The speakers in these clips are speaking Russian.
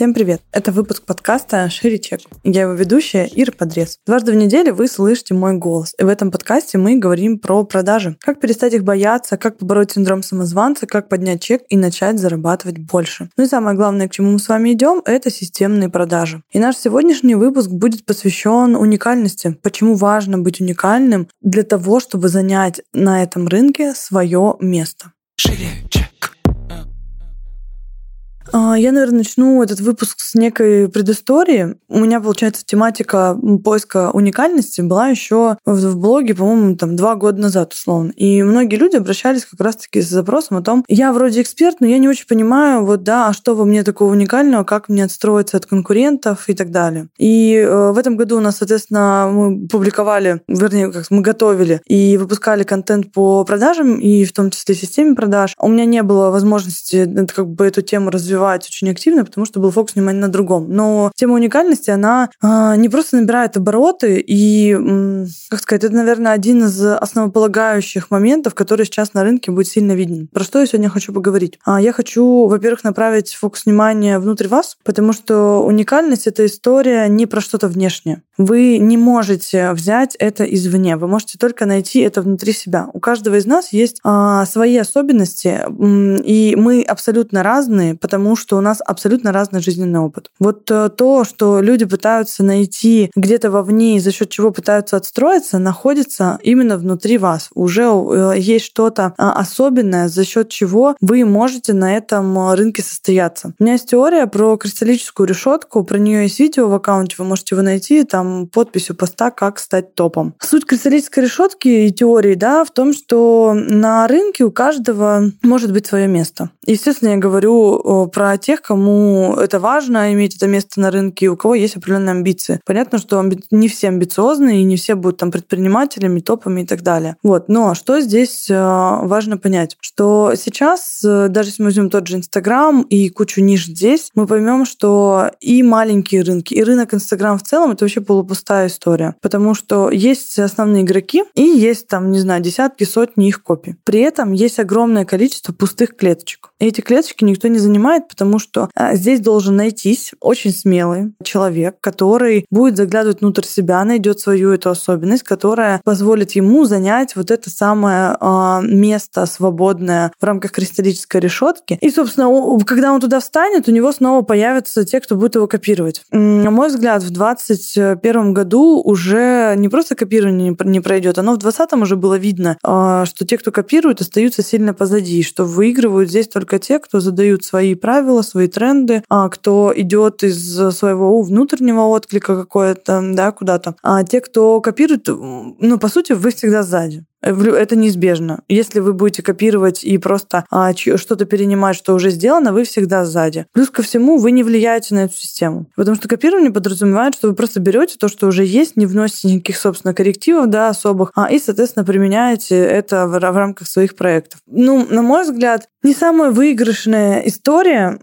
Всем привет! Это выпуск подкаста «Шире чек». Я его ведущая Ира Подрез. Дважды в неделю вы слышите мой голос. И в этом подкасте мы говорим про продажи. Как перестать их бояться, как побороть синдром самозванца, как поднять чек и начать зарабатывать больше. Ну и самое главное, к чему мы с вами идем, это системные продажи. И наш сегодняшний выпуск будет посвящен уникальности. Почему важно быть уникальным для того, чтобы занять на этом рынке свое место. Шире, чек. А, я, наверное, начну этот выпуск с некой предыстории. У меня, получается, тематика поиска уникальности была еще в блоге, по-моему, там два года назад, условно. И многие люди обращались как раз-таки с запросом о том, я вроде эксперт, но я не очень понимаю, вот да, а что во мне такого уникального, как мне отстроиться от конкурентов и так далее. И э, в этом году у нас, соответственно, мы публиковали, вернее, как мы готовили и выпускали контент по продажам, и в том числе системе продаж. У меня не было возможности как бы эту тему развивать развивать очень активно, потому что был фокус внимания на другом. Но тема уникальности, она э, не просто набирает обороты, и, э, как сказать, это, наверное, один из основополагающих моментов, который сейчас на рынке будет сильно виден. Про что я сегодня хочу поговорить? А, я хочу, во-первых, направить фокус внимания внутрь вас, потому что уникальность — это история не про что-то внешнее. Вы не можете взять это извне, вы можете только найти это внутри себя. У каждого из нас есть а, свои особенности, и мы абсолютно разные, потому потому что у нас абсолютно разный жизненный опыт. Вот э, то, что люди пытаются найти где-то вовне и за счет чего пытаются отстроиться, находится именно внутри вас. Уже э, есть что-то а, особенное, за счет чего вы можете на этом э, рынке состояться. У меня есть теория про кристаллическую решетку, про нее есть видео в аккаунте, вы можете его найти, там подписью поста «Как стать топом». Суть кристаллической решетки и теории да, в том, что на рынке у каждого может быть свое место. Естественно, я говорю про тех, кому это важно, иметь это место на рынке, у кого есть определенные амбиции. Понятно, что не все амбициозные, и не все будут там предпринимателями, топами и так далее. Вот. Но что здесь э, важно понять? Что сейчас, э, даже если мы возьмем тот же Инстаграм и кучу ниш здесь, мы поймем, что и маленькие рынки, и рынок Инстаграм в целом это вообще полупустая история. Потому что есть основные игроки, и есть там, не знаю, десятки, сотни их копий. При этом есть огромное количество пустых клеточек. И эти клеточки никто не занимает, потому что а, здесь должен найтись очень смелый человек, который будет заглядывать внутрь себя, найдет свою эту особенность, которая позволит ему занять вот это самое а, место свободное в рамках кристаллической решетки. И, собственно, когда он туда встанет, у него снова появятся те, кто будет его копировать. На мой взгляд, в 2021 году уже не просто копирование не пройдет, оно в 2020 уже было видно, а, что те, кто копирует, остаются сильно позади, что выигрывают здесь только те, кто задают свои правила, правила, свои тренды, а кто идет из своего внутреннего отклика какое-то, да, куда-то. А те, кто копирует, ну, по сути, вы всегда сзади. Это неизбежно. Если вы будете копировать и просто а, что-то перенимать, что уже сделано, вы всегда сзади. Плюс ко всему, вы не влияете на эту систему. Потому что копирование подразумевает, что вы просто берете то, что уже есть, не вносите никаких, собственно, коррективов да, особых, а, и, соответственно, применяете это в, в рамках своих проектов. Ну, на мой взгляд, не самая выигрышная история,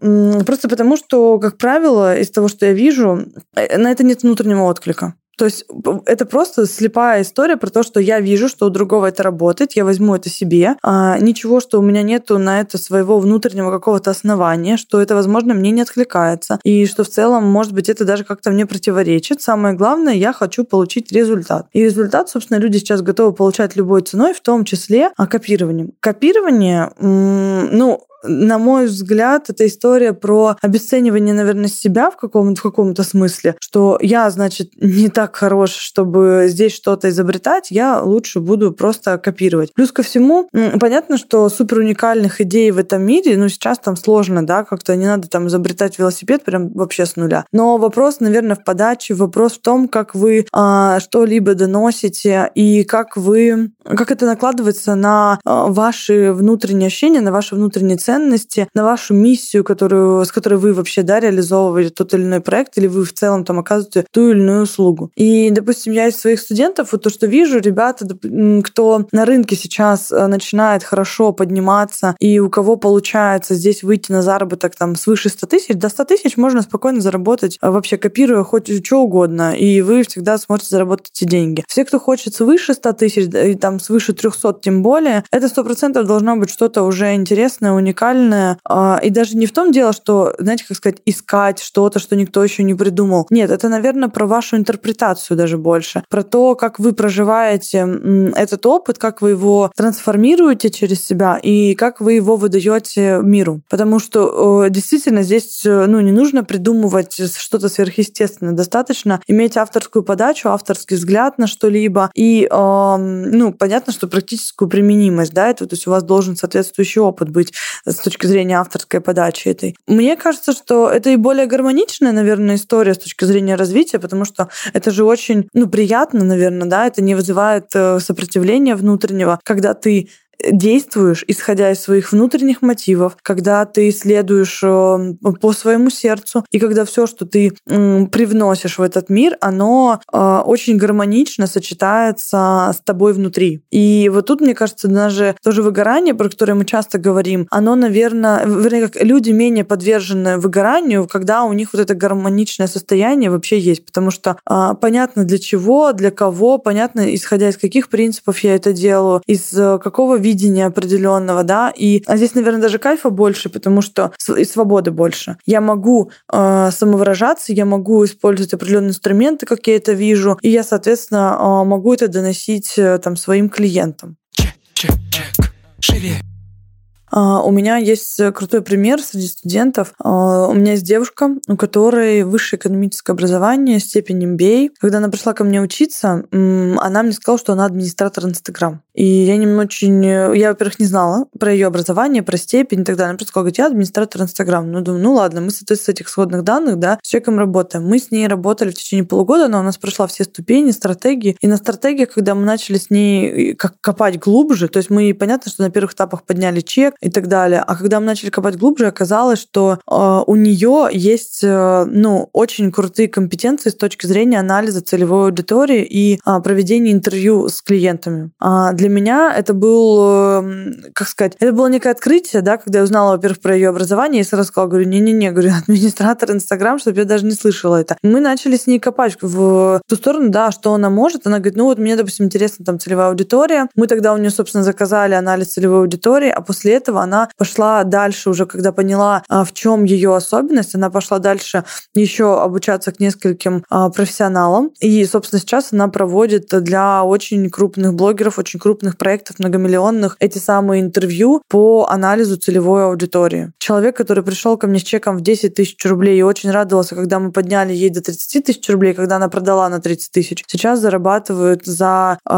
просто потому что, как правило, из того, что я вижу, э, на это нет внутреннего отклика. То есть это просто слепая история про то, что я вижу, что у другого это работает, я возьму это себе. А ничего, что у меня нету на это своего внутреннего какого-то основания, что это, возможно, мне не откликается. И что в целом, может быть, это даже как-то мне противоречит. Самое главное, я хочу получить результат. И результат, собственно, люди сейчас готовы получать любой ценой, в том числе а, копированием. Копирование, ну, на мой взгляд, это история про обесценивание, наверное, себя в каком-то в каком-то смысле, что я, значит, не так хорош, чтобы здесь что-то изобретать, я лучше буду просто копировать. Плюс ко всему, понятно, что супер уникальных идей в этом мире, ну, сейчас там сложно, да, как-то не надо там изобретать велосипед прям вообще с нуля. Но вопрос, наверное, в подаче, вопрос в том, как вы а, что-либо доносите и как вы, как это накладывается на а, ваши внутренние ощущения, на ваши внутренние ценности, на вашу миссию, которую, с которой вы вообще да, реализовываете тот или иной проект, или вы в целом там оказываете ту или иную услугу. И, допустим, я из своих студентов, вот то, что вижу, ребята, кто на рынке сейчас э, начинает хорошо подниматься, и у кого получается здесь выйти на заработок там свыше 100 тысяч, до 100 тысяч можно спокойно заработать, э, вообще копируя хоть что угодно, и вы всегда сможете заработать эти деньги. Все, кто хочет свыше 100 тысяч, и там свыше 300 тем более, это 100% должно быть что-то уже интересное, уникальное, а, и даже не в том дело, что, знаете, как сказать, искать что-то, что никто еще не придумал. Нет, это, наверное, про вашу интерпретацию даже больше, про то, как вы проживаете этот опыт, как вы его трансформируете через себя и как вы его выдаете миру. Потому что действительно здесь ну, не нужно придумывать что-то сверхъестественное. Достаточно иметь авторскую подачу, авторский взгляд на что-либо и, ну, понятно, что практическую применимость, да, это, то есть у вас должен соответствующий опыт быть с точки зрения авторской подачи этой. Мне кажется, что это и более гармоничная, наверное, история с точки зрения развития, потому что это же очень, ну, приятно, наверное, да, это не вызывает э, сопротивления внутреннего, когда ты действуешь, исходя из своих внутренних мотивов, когда ты следуешь э, по своему сердцу, и когда все, что ты привносишь в этот мир, оно э, очень гармонично сочетается с тобой внутри. И вот тут, мне кажется, даже тоже выгорание, про которое мы часто говорим, оно, наверное, вернее, как люди менее подвержены выгоранию, когда у них вот это гармоничное состояние вообще есть, потому что э, понятно для чего, для кого, понятно, исходя из каких принципов я это делаю, из какого видения определенного, да, и а здесь, наверное, даже кайфа больше, потому что и свободы больше. Я могу э, самовыражаться, я могу использовать определенные инструменты, как я это вижу, и я, соответственно, э, могу это доносить э, там своим клиентам. Чек, чек, чек. Живее. А, у меня есть крутой пример среди студентов. А, у меня есть девушка, у которой высшее экономическое образование, степень MBA. Когда она пришла ко мне учиться, она мне сказала, что она администратор Инстаграм. И я не очень... Я, во-первых, не знала про ее образование, про степень и так далее. Она просто говорит, я администратор Инстаграм. Ну, думаю, ну ладно, мы, соответственно, с этих сходных данных, да, с человеком работаем. Мы с ней работали в течение полугода, она у нас прошла все ступени, стратегии. И на стратегиях, когда мы начали с ней как копать глубже, то есть мы, понятно, что на первых этапах подняли чек, и так далее. А когда мы начали копать глубже, оказалось, что э, у нее есть э, ну, очень крутые компетенции с точки зрения анализа целевой аудитории и э, проведения интервью с клиентами. А для меня это был, э, как сказать, это было некое открытие, да, когда я узнала, во-первых, про ее образование, и сразу сказала, говорю, не-не-не, говорю, администратор Инстаграм, чтобы я даже не слышала это. Мы начали с ней копать в ту сторону, да, что она может. Она говорит, ну вот мне, допустим, интересна там целевая аудитория. Мы тогда у нее, собственно, заказали анализ целевой аудитории, а после этого этого она пошла дальше уже, когда поняла, а, в чем ее особенность, она пошла дальше еще обучаться к нескольким а, профессионалам. И, собственно, сейчас она проводит для очень крупных блогеров, очень крупных проектов, многомиллионных, эти самые интервью по анализу целевой аудитории. Человек, который пришел ко мне с чеком в 10 тысяч рублей и очень радовался, когда мы подняли ей до 30 тысяч рублей, когда она продала на 30 тысяч, сейчас зарабатывает за э,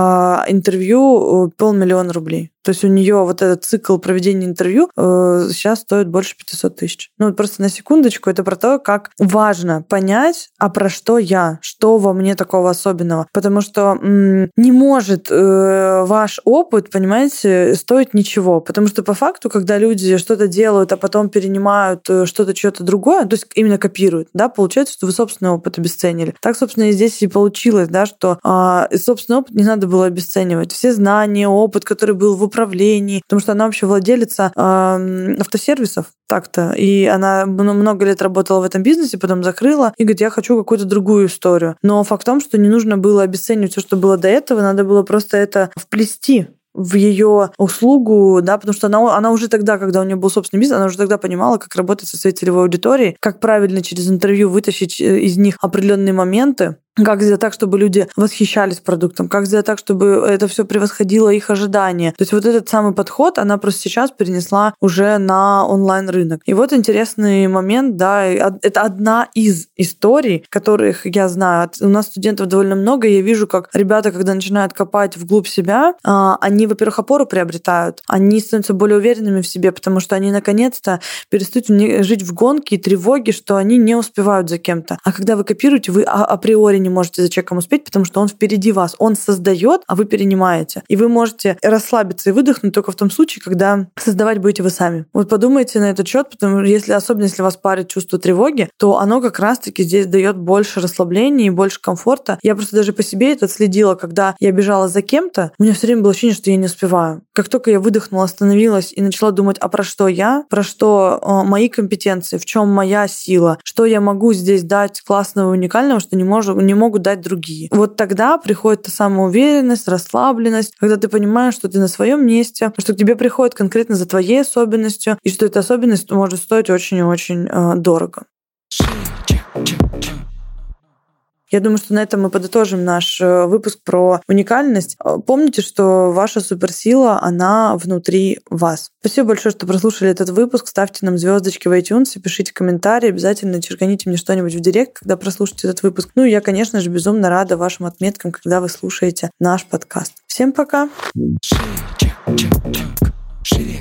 интервью полмиллиона рублей. То есть у нее вот этот цикл проведения интервью э, сейчас стоит больше 500 тысяч. Ну, просто на секундочку, это про то, как важно понять, а про что я, что во мне такого особенного. Потому что м- не может э, ваш опыт, понимаете, стоить ничего. Потому что по факту, когда люди что-то делают, а потом перенимают э, что-то, что-то другое, то есть именно копируют, да, получается, что вы собственный опыт обесценили. Так, собственно, и здесь и получилось, да, что э, собственный опыт не надо было обесценивать. Все знания, опыт, который был в управлении, потому что она вообще владелица э, автосервисов так-то, и она много лет работала в этом бизнесе, потом закрыла, и говорит, я хочу какую-то другую историю. Но факт в том, что не нужно было обесценивать все, что было до этого, надо было просто это вплести в ее услугу, да, потому что она, она уже тогда, когда у нее был собственный бизнес, она уже тогда понимала, как работать со своей целевой аудиторией, как правильно через интервью вытащить э, из них определенные моменты, как сделать так, чтобы люди восхищались продуктом, как сделать так, чтобы это все превосходило их ожидания. То есть вот этот самый подход она просто сейчас перенесла уже на онлайн-рынок. И вот интересный момент, да, это одна из историй, которых я знаю. У нас студентов довольно много, я вижу, как ребята, когда начинают копать вглубь себя, а, они, во-первых, опору приобретают, они становятся более уверенными в себе, потому что они наконец-то перестают жить в гонке и тревоге, что они не успевают за кем-то. А когда вы копируете, вы априори не можете за человеком успеть, потому что он впереди вас. Он создает, а вы перенимаете. И вы можете расслабиться и выдохнуть только в том случае, когда создавать будете вы сами. Вот подумайте на этот счет, потому что если, особенно если вас парит чувство тревоги, то оно как раз-таки здесь дает больше расслабления и больше комфорта. Я просто даже по себе это следила, когда я бежала за кем-то, у меня все время было ощущение, что я не успеваю. Как только я выдохнула, остановилась и начала думать, а про что я, про что э, мои компетенции, в чем моя сила, что я могу здесь дать классного, уникального, что не, можу, не могут дать другие. Вот тогда приходит та самая уверенность, расслабленность, когда ты понимаешь, что ты на своем месте, что к тебе приходит конкретно за твоей особенностью, и что эта особенность может стоить очень и очень э, дорого. Я думаю, что на этом мы подытожим наш э, выпуск про уникальность. Э, помните, что ваша суперсила, она внутри вас. Спасибо большое, что прослушали этот выпуск. Ставьте нам звездочки в iTunes пишите комментарии. Обязательно черканите мне что-нибудь в директ, когда прослушаете этот выпуск. Ну я, конечно же, безумно рада вашим отметкам, когда вы слушаете наш подкаст. Всем пока! Шире.